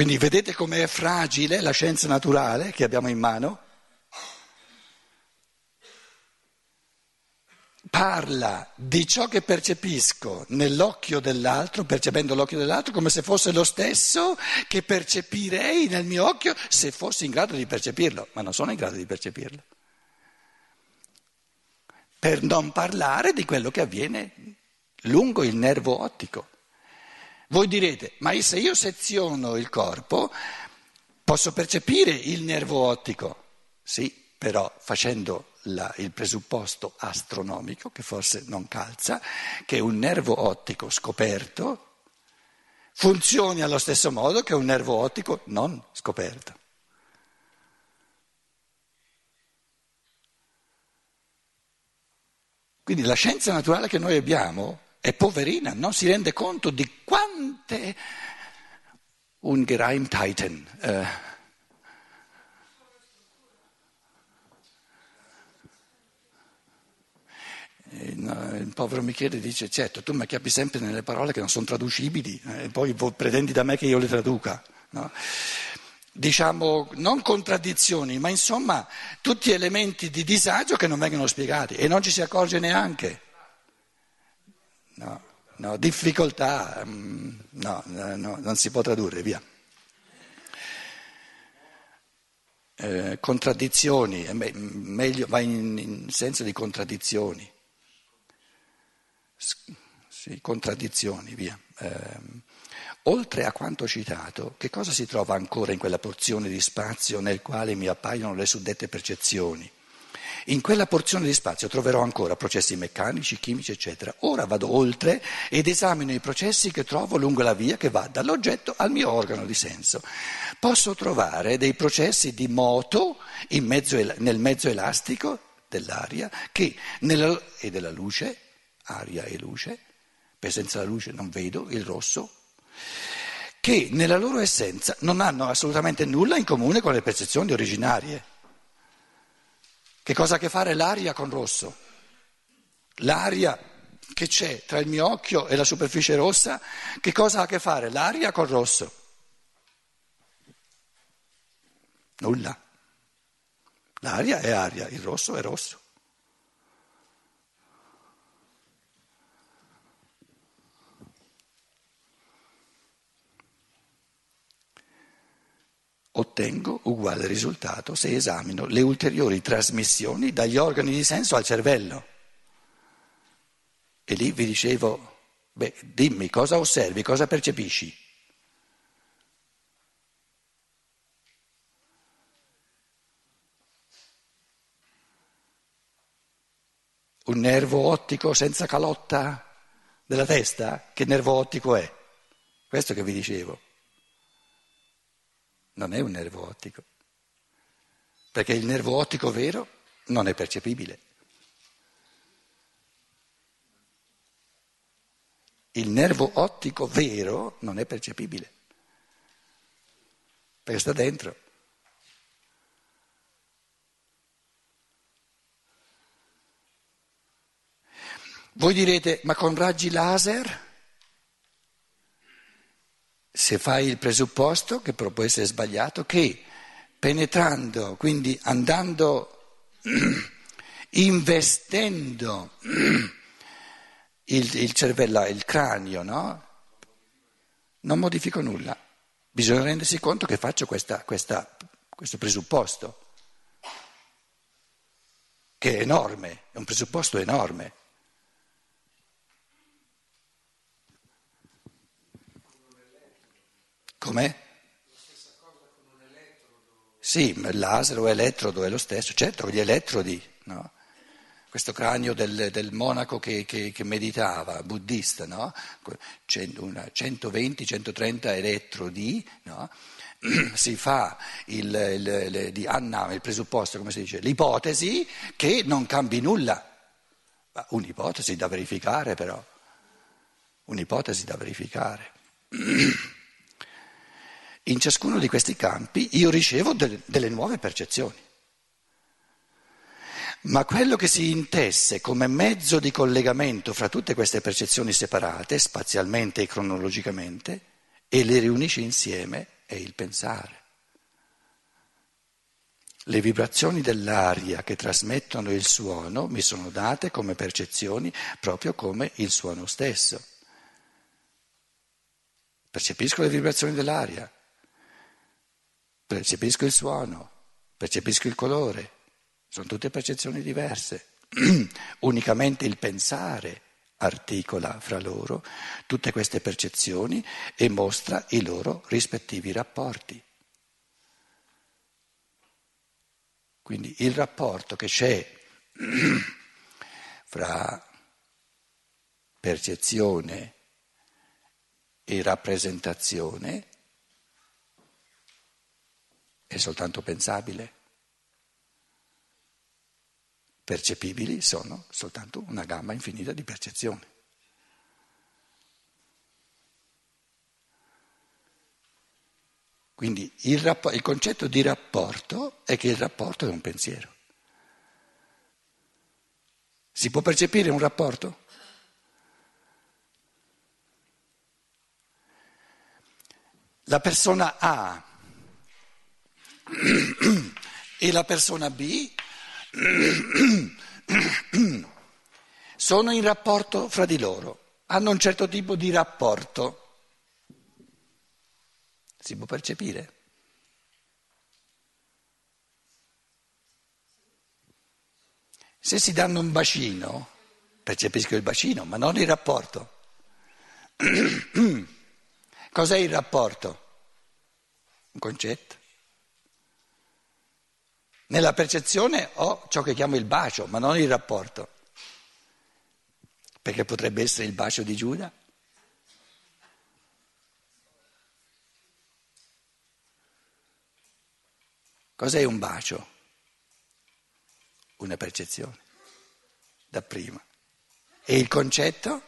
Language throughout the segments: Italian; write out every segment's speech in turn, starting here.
Quindi vedete com'è fragile la scienza naturale che abbiamo in mano? Parla di ciò che percepisco nell'occhio dell'altro, percependo l'occhio dell'altro, come se fosse lo stesso che percepirei nel mio occhio se fossi in grado di percepirlo, ma non sono in grado di percepirlo. Per non parlare di quello che avviene lungo il nervo ottico. Voi direte, ma se io seziono il corpo posso percepire il nervo ottico? Sì, però facendo la, il presupposto astronomico, che forse non calza, che un nervo ottico scoperto funzioni allo stesso modo che un nervo ottico non scoperto. Quindi la scienza naturale che noi abbiamo è poverina, non si rende conto di quante un Geheimtheiten. Eh, il povero Michele dice, certo, tu mi chiappi sempre nelle parole che non sono traducibili e eh, poi pretendi da me che io le traduca. No? Diciamo, non contraddizioni, ma insomma tutti elementi di disagio che non vengono spiegati e non ci si accorge neanche. No, no, difficoltà, mm, no, no, non si può tradurre, via. Eh, contraddizioni, meglio, va in, in, senso di contraddizioni. Sì, contraddizioni, via. Eh, oltre a quanto citato, che cosa si trova ancora in quella porzione di spazio nel quale mi appaiono le suddette percezioni? In quella porzione di spazio troverò ancora processi meccanici, chimici, eccetera. Ora vado oltre ed esamino i processi che trovo lungo la via che va dall'oggetto al mio organo di senso. Posso trovare dei processi di moto mezzo, nel mezzo elastico dell'aria che nella, e della luce, aria e luce, per senza la luce non vedo il rosso, che nella loro essenza non hanno assolutamente nulla in comune con le percezioni originarie. Che cosa ha a che fare l'aria con rosso? L'aria che c'è tra il mio occhio e la superficie rossa, che cosa ha a che fare l'aria con rosso? Nulla. L'aria è aria, il rosso è rosso. Ottengo uguale risultato se esamino le ulteriori trasmissioni dagli organi di senso al cervello. E lì vi dicevo, beh, dimmi cosa osservi, cosa percepisci. Un nervo ottico senza calotta della testa? Che nervo ottico è? Questo che vi dicevo non è un nervo ottico, perché il nervo ottico vero non è percepibile. Il nervo ottico vero non è percepibile, perché sta dentro. Voi direte, ma con raggi laser? Se fai il presupposto, che però può essere sbagliato, che penetrando, quindi andando, investendo il, il cervello, il cranio, no? non modifico nulla. Bisogna rendersi conto che faccio questa, questa, questo presupposto, che è enorme, è un presupposto enorme. Com'è? Sì, laser o elettrodo è lo stesso, certo, gli elettrodi, no? questo cranio del, del monaco che, che, che, meditava, buddista, no? 120-130 elettrodi, no? si fa il, il, il, di Anna, il presupposto, come si dice, l'ipotesi che non cambi nulla. Un'ipotesi da verificare però, un'ipotesi da verificare. In ciascuno di questi campi io ricevo delle, delle nuove percezioni. Ma quello che si intesse come mezzo di collegamento fra tutte queste percezioni separate, spazialmente e cronologicamente, e le riunisce insieme, è il pensare. Le vibrazioni dell'aria che trasmettono il suono mi sono date come percezioni proprio come il suono stesso. Percepisco le vibrazioni dell'aria, percepisco il suono, percepisco il colore, sono tutte percezioni diverse. Unicamente il pensare articola fra loro tutte queste percezioni e mostra i loro rispettivi rapporti. Quindi il rapporto che c'è fra percezione e rappresentazione è soltanto pensabile. Percepibili sono soltanto una gamma infinita di percezioni. Quindi il, rapp- il concetto di rapporto è che il rapporto è un pensiero. Si può percepire un rapporto? La persona A e la persona B sono in rapporto fra di loro, hanno un certo tipo di rapporto. Si può percepire? Se si danno un bacino, percepisco il bacino, ma non il rapporto. Cos'è il rapporto? Un concetto. Nella percezione ho ciò che chiamo il bacio, ma non il rapporto. Perché potrebbe essere il bacio di Giuda. Cos'è un bacio? Una percezione, da prima. E il concetto?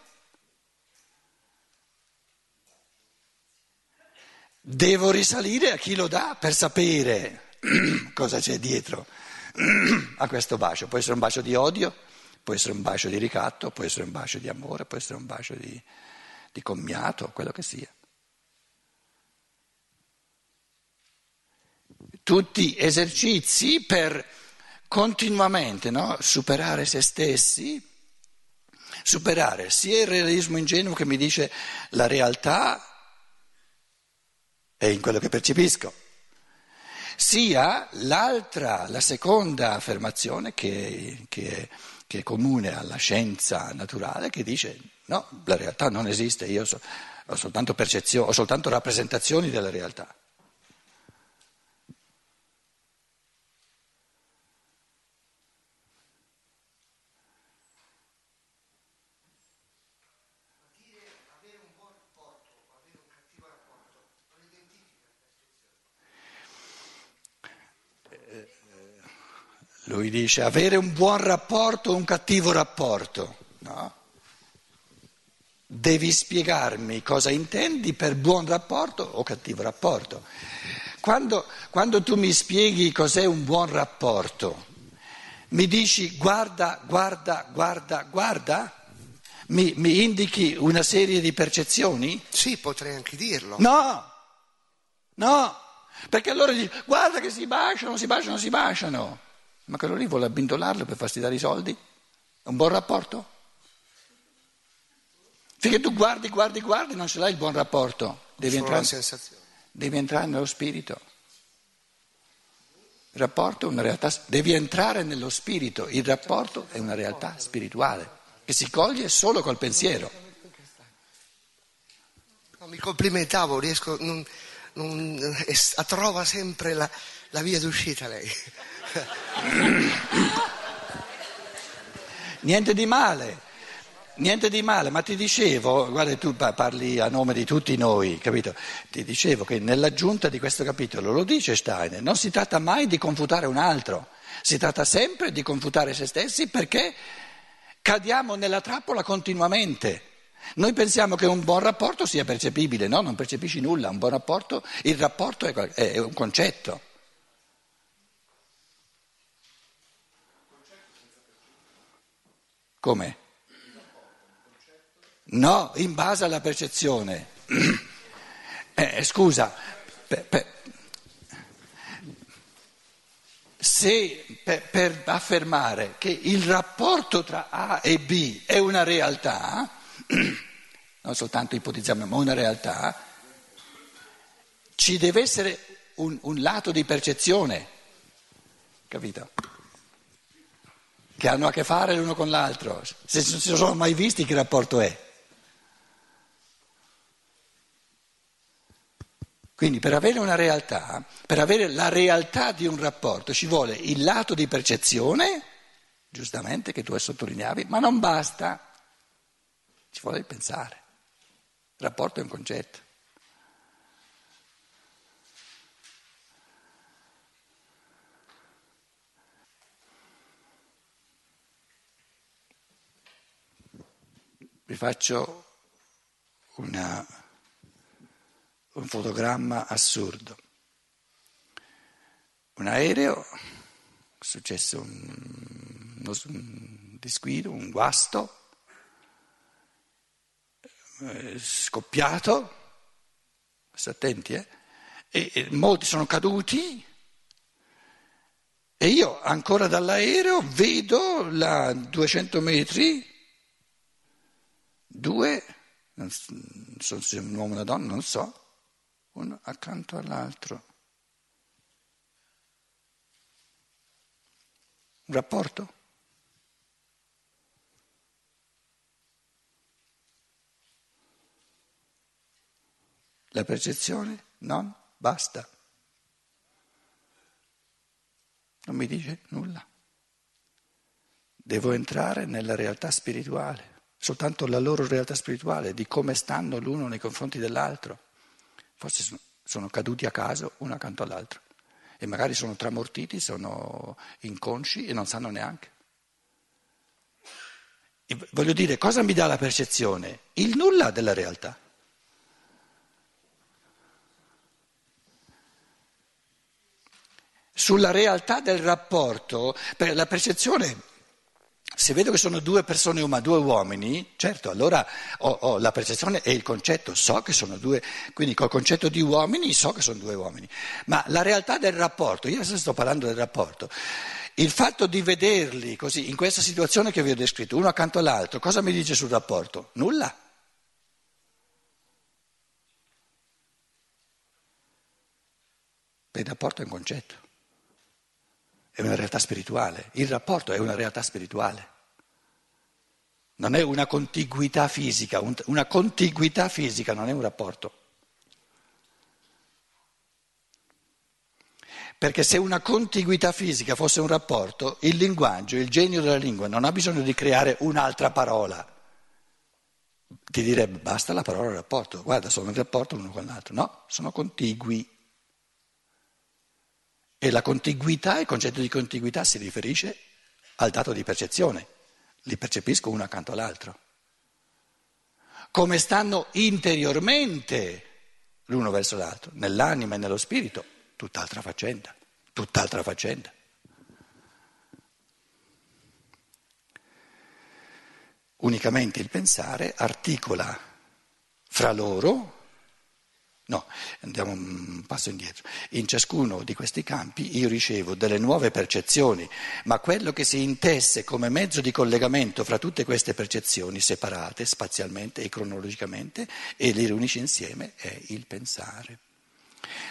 Devo risalire a chi lo dà per sapere cosa c'è dietro a questo bacio. Può essere un bacio di odio, può essere un bacio di ricatto, può essere un bacio di amore, può essere un bacio di, di commiato, quello che sia. tutti esercizi per continuamente no? superare se stessi, superare sia il realismo ingenuo che mi dice la realtà è in quello che percepisco, sia l'altra, la seconda affermazione che, che, che è comune alla scienza naturale che dice no, la realtà non esiste, io so, ho soltanto percezioni, ho soltanto rappresentazioni della realtà. Lui dice avere un buon rapporto o un cattivo rapporto. No? Devi spiegarmi cosa intendi per buon rapporto o cattivo rapporto. Quando, quando tu mi spieghi cos'è un buon rapporto, mi dici guarda, guarda, guarda, guarda? Mi, mi, indichi una serie di percezioni? Sì, potrei anche dirlo. No, no, perché allora dici guarda che si baciano, si baciano, si baciano. Ma quello lì vuole abbindolarlo per farsi dare i soldi? È un buon rapporto? Finché tu guardi, guardi, guardi, non ce l'hai il buon rapporto. Devi entrare, devi entrare nello spirito. Il rapporto è una realtà, devi entrare nello spirito, il rapporto è una realtà spirituale che si coglie solo col pensiero. No, mi complimentavo, riesco, non, non, trova sempre la, la via d'uscita lei. Niente di male, niente di male, ma ti dicevo, guarda tu parli a nome di tutti noi, capito? Ti dicevo che nell'aggiunta di questo capitolo, lo dice Steiner, non si tratta mai di confutare un altro, si tratta sempre di confutare se stessi perché cadiamo nella trappola continuamente. Noi pensiamo che un buon rapporto sia percepibile, no, non percepisci nulla, un buon rapporto, il rapporto è, è un concetto. Come? No, in base alla percezione. Eh, scusa, per, per, se per, per, affermare che il rapporto tra A e B è una realtà, non soltanto ipotizziamo, ma una realtà, ci deve essere un, un lato di percezione, capito? Che hanno a che fare l'uno con l'altro. Se non si sono mai visti, che rapporto è? Quindi per avere una realtà, per avere la realtà di un rapporto ci vuole il lato di percezione, giustamente che tu sottolineavi, ma non basta, ci vuole il pensare. Il rapporto è un concetto. Vi faccio una un fotogramma assurdo. Un aereo, è successo un, un disguido, un guasto, eh, scoppiato, state attenti, eh? e, e molti sono caduti e io ancora dall'aereo vedo a 200 metri due, non so se un uomo o una donna, non so, uno accanto all'altro. Un rapporto? La percezione? Non, basta. Non mi dice nulla. Devo entrare nella realtà spirituale, soltanto la loro realtà spirituale, di come stanno l'uno nei confronti dell'altro. Forse sono, caduti a caso uno accanto all'altro e magari sono tramortiti, sono inconsci e non sanno neanche. E voglio dire, cosa mi dà la percezione? Il nulla della realtà. Sulla realtà del rapporto, la percezione se vedo che sono due persone umane, due uomini, certo, allora ho, ho, la percezione e il concetto, so che sono due, quindi col concetto di uomini so che sono due uomini, ma la realtà del rapporto, io adesso sto parlando del rapporto, il fatto di vederli così, in questa situazione che vi ho descritto, uno accanto all'altro, cosa mi dice sul rapporto? Nulla. Il rapporto è un concetto è una realtà spirituale, il rapporto è una realtà spirituale. Non è una contiguità fisica, una contiguità fisica non è un rapporto. Perché se una contiguità fisica fosse un rapporto, il linguaggio, il genio della lingua non ha bisogno di creare un'altra parola. Ti direbbe basta la parola rapporto, guarda sono in rapporto l'uno con l'altro. No, sono contigui. E la contiguità, il concetto di contiguità si riferisce al dato di percezione, li percepisco uno accanto all'altro. Come stanno interiormente l'uno verso l'altro, nell'anima e nello spirito, tutt'altra faccenda, tutt'altra faccenda. Unicamente il pensare articola fra loro No, andiamo un passo indietro. In ciascuno di questi campi io ricevo delle nuove percezioni, ma quello che si intesse come mezzo di collegamento fra tutte queste percezioni separate spazialmente e cronologicamente e le riunisce insieme è il pensare.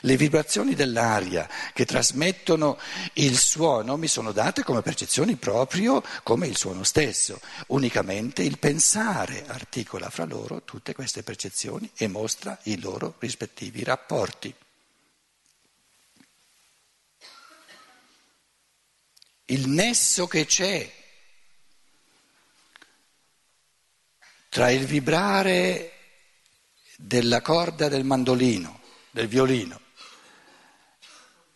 Le vibrazioni dell'aria che trasmettono il suono mi sono date come percezioni proprio come il suono stesso. Unicamente il pensare articola fra loro tutte queste percezioni e mostra i loro rispettivi rapporti. Il nesso che c'è tra il vibrare della corda del mandolino del violino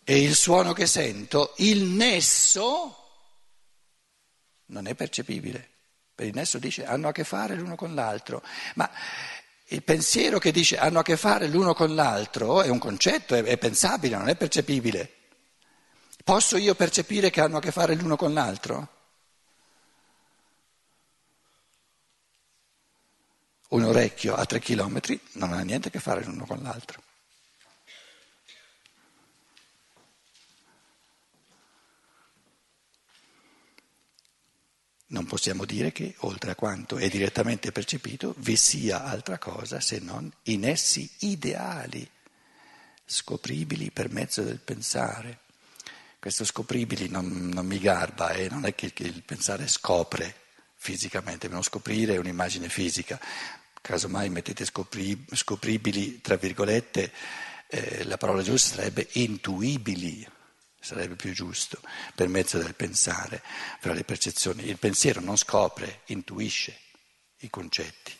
e il suono che sento, il nesso non è percepibile. Per il nesso dice hanno a che fare l'uno con l'altro, ma il pensiero che dice hanno a che fare l'uno con l'altro è un concetto, è, è pensabile, non è percepibile. Posso io percepire che hanno a che fare l'uno con l'altro? Un orecchio a tre chilometri non ha niente a che fare l'uno con l'altro. Non possiamo dire che, oltre a quanto è direttamente percepito, vi sia altra cosa se non in essi ideali, scopribili per mezzo del pensare. Questo scopribili non, non mi garba eh? non è che, che il pensare scopre fisicamente, non scoprire è un'immagine fisica. Casomai mettete scopri, scopribili, tra virgolette, eh, la parola giusta sarebbe intuibili sarebbe più giusto, per mezzo del pensare, fra le percezioni. Il pensiero non scopre, intuisce i concetti.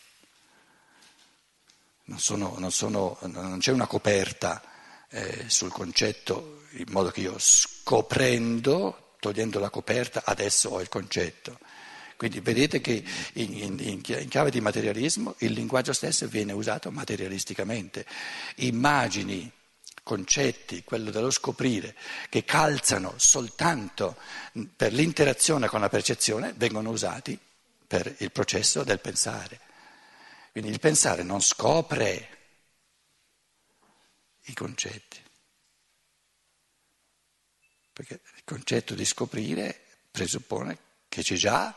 Non, sono, non, sono, non c'è una coperta eh, sul concetto in modo che io scoprendo, togliendo la coperta, adesso ho il concetto. Quindi vedete che in, in, in, chiave di materialismo il linguaggio stesso viene usato materialisticamente. Immagini concetti, quello dello scoprire, che calzano soltanto per l'interazione con la percezione, vengono usati per il processo del pensare. Quindi il pensare non scopre i concetti, perché il concetto di scoprire presuppone che c'è già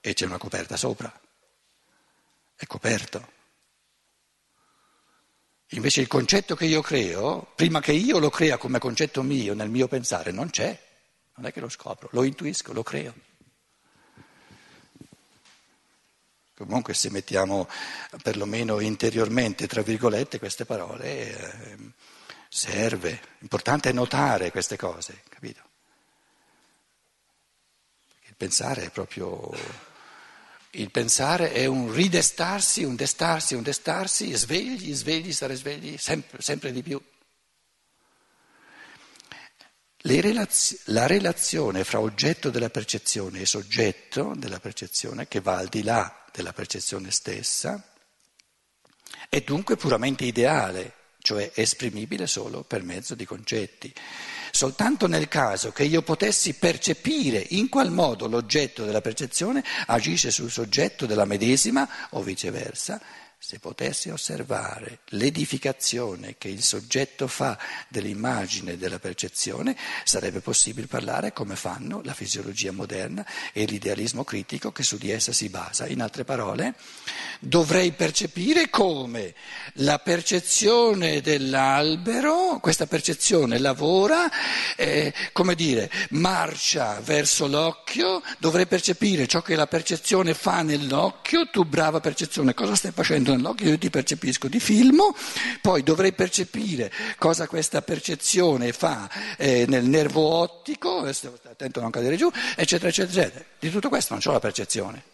e c'è una coperta sopra, è coperto. Invece il concetto che io creo, prima che io lo crea come concetto mio nel mio pensare, non c'è, non è che lo scopro, lo intuisco, lo creo. Comunque se mettiamo perlomeno interiormente, tra virgolette, queste parole, eh, serve. L'importante è notare queste cose, capito? Il pensare è proprio il pensare è un ridestarsi, un destarsi, un destarsi, svegli, svegli, stare svegli, sempre, sempre di più. Relaz- la relazione fra oggetto della percezione e soggetto della percezione, che va al di là della percezione stessa, è dunque puramente ideale, cioè esprimibile solo per mezzo di concetti. Soltanto nel caso che io potessi percepire in qual modo l'oggetto della percezione agisce sul soggetto della medesima o viceversa, se potessi osservare l'edificazione che il soggetto fa dell'immagine e della percezione, sarebbe possibile parlare come fanno la fisiologia moderna e l'idealismo critico che su di essa si basa. In altre parole, dovrei percepire come la percezione dell'albero, questa percezione lavora, eh, come dire, marcia verso l'occhio, dovrei percepire ciò che la percezione fa nell'occhio, tu brava percezione, cosa stai facendo? Dentro nell'occhio, io ti percepisco, ti filmo, poi dovrei percepire cosa questa percezione fa eh, nel nervo ottico, eh, attento a non cadere giù, eccetera, eccetera, eccetera. Di tutto questo non ho la percezione.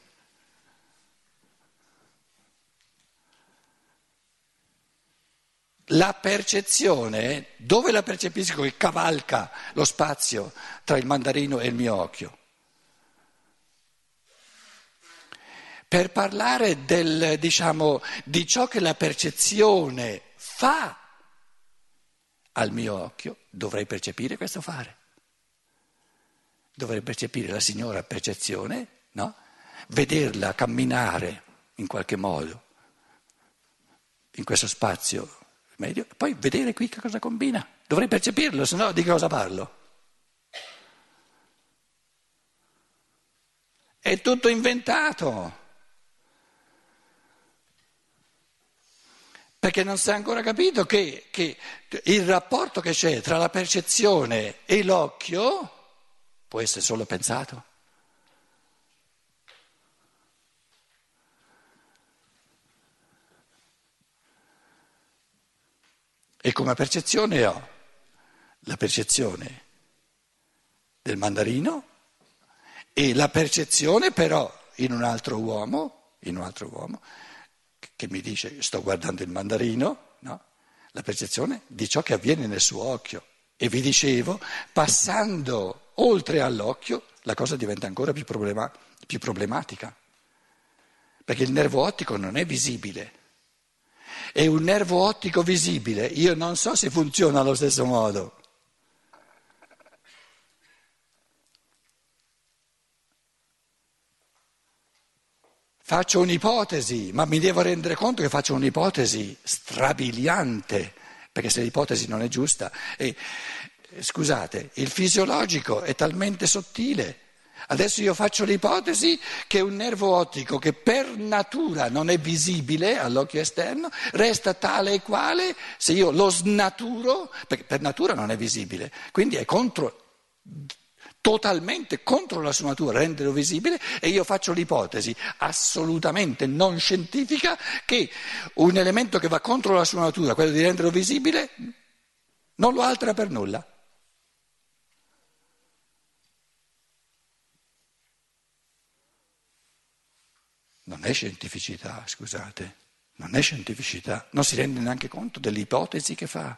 La percezione, dove la percepisco che cavalca lo spazio tra il mandarino e il mio occhio? Per parlare del, diciamo, di ciò che la percezione fa al mio occhio, dovrei percepire questo fare. Dovrei percepire la signora percezione, no? vederla camminare in qualche modo in questo spazio medio, poi vedere qui che cosa combina. Dovrei percepirlo, se no di cosa parlo? È tutto inventato. Perché non si è ancora capito che, che il rapporto che c'è tra la percezione e l'occhio può essere solo pensato. E come percezione ho la percezione del mandarino e la percezione però in un altro uomo, in un altro uomo che mi dice sto guardando il mandarino, no? la percezione di ciò che avviene nel suo occhio. E vi dicevo, passando oltre all'occhio, la cosa diventa ancora più, problema, più problematica, perché il nervo ottico non è visibile. E un nervo ottico visibile, io non so se funziona allo stesso modo. Faccio un'ipotesi, ma mi devo rendere conto che faccio un'ipotesi strabiliante, perché se l'ipotesi non è giusta. E, scusate, il fisiologico è talmente sottile Adesso io faccio l'ipotesi che un nervo ottico che per natura non è visibile all'occhio esterno resta tale e quale se io lo snaturo, perché per natura non è visibile, quindi è contro, totalmente contro la sua natura renderlo visibile e io faccio l'ipotesi assolutamente non scientifica che un elemento che va contro la sua natura, quello di renderlo visibile, non lo altera per nulla. Non è scientificità, scusate, non è scientificità, non si rende neanche conto delle ipotesi che fa.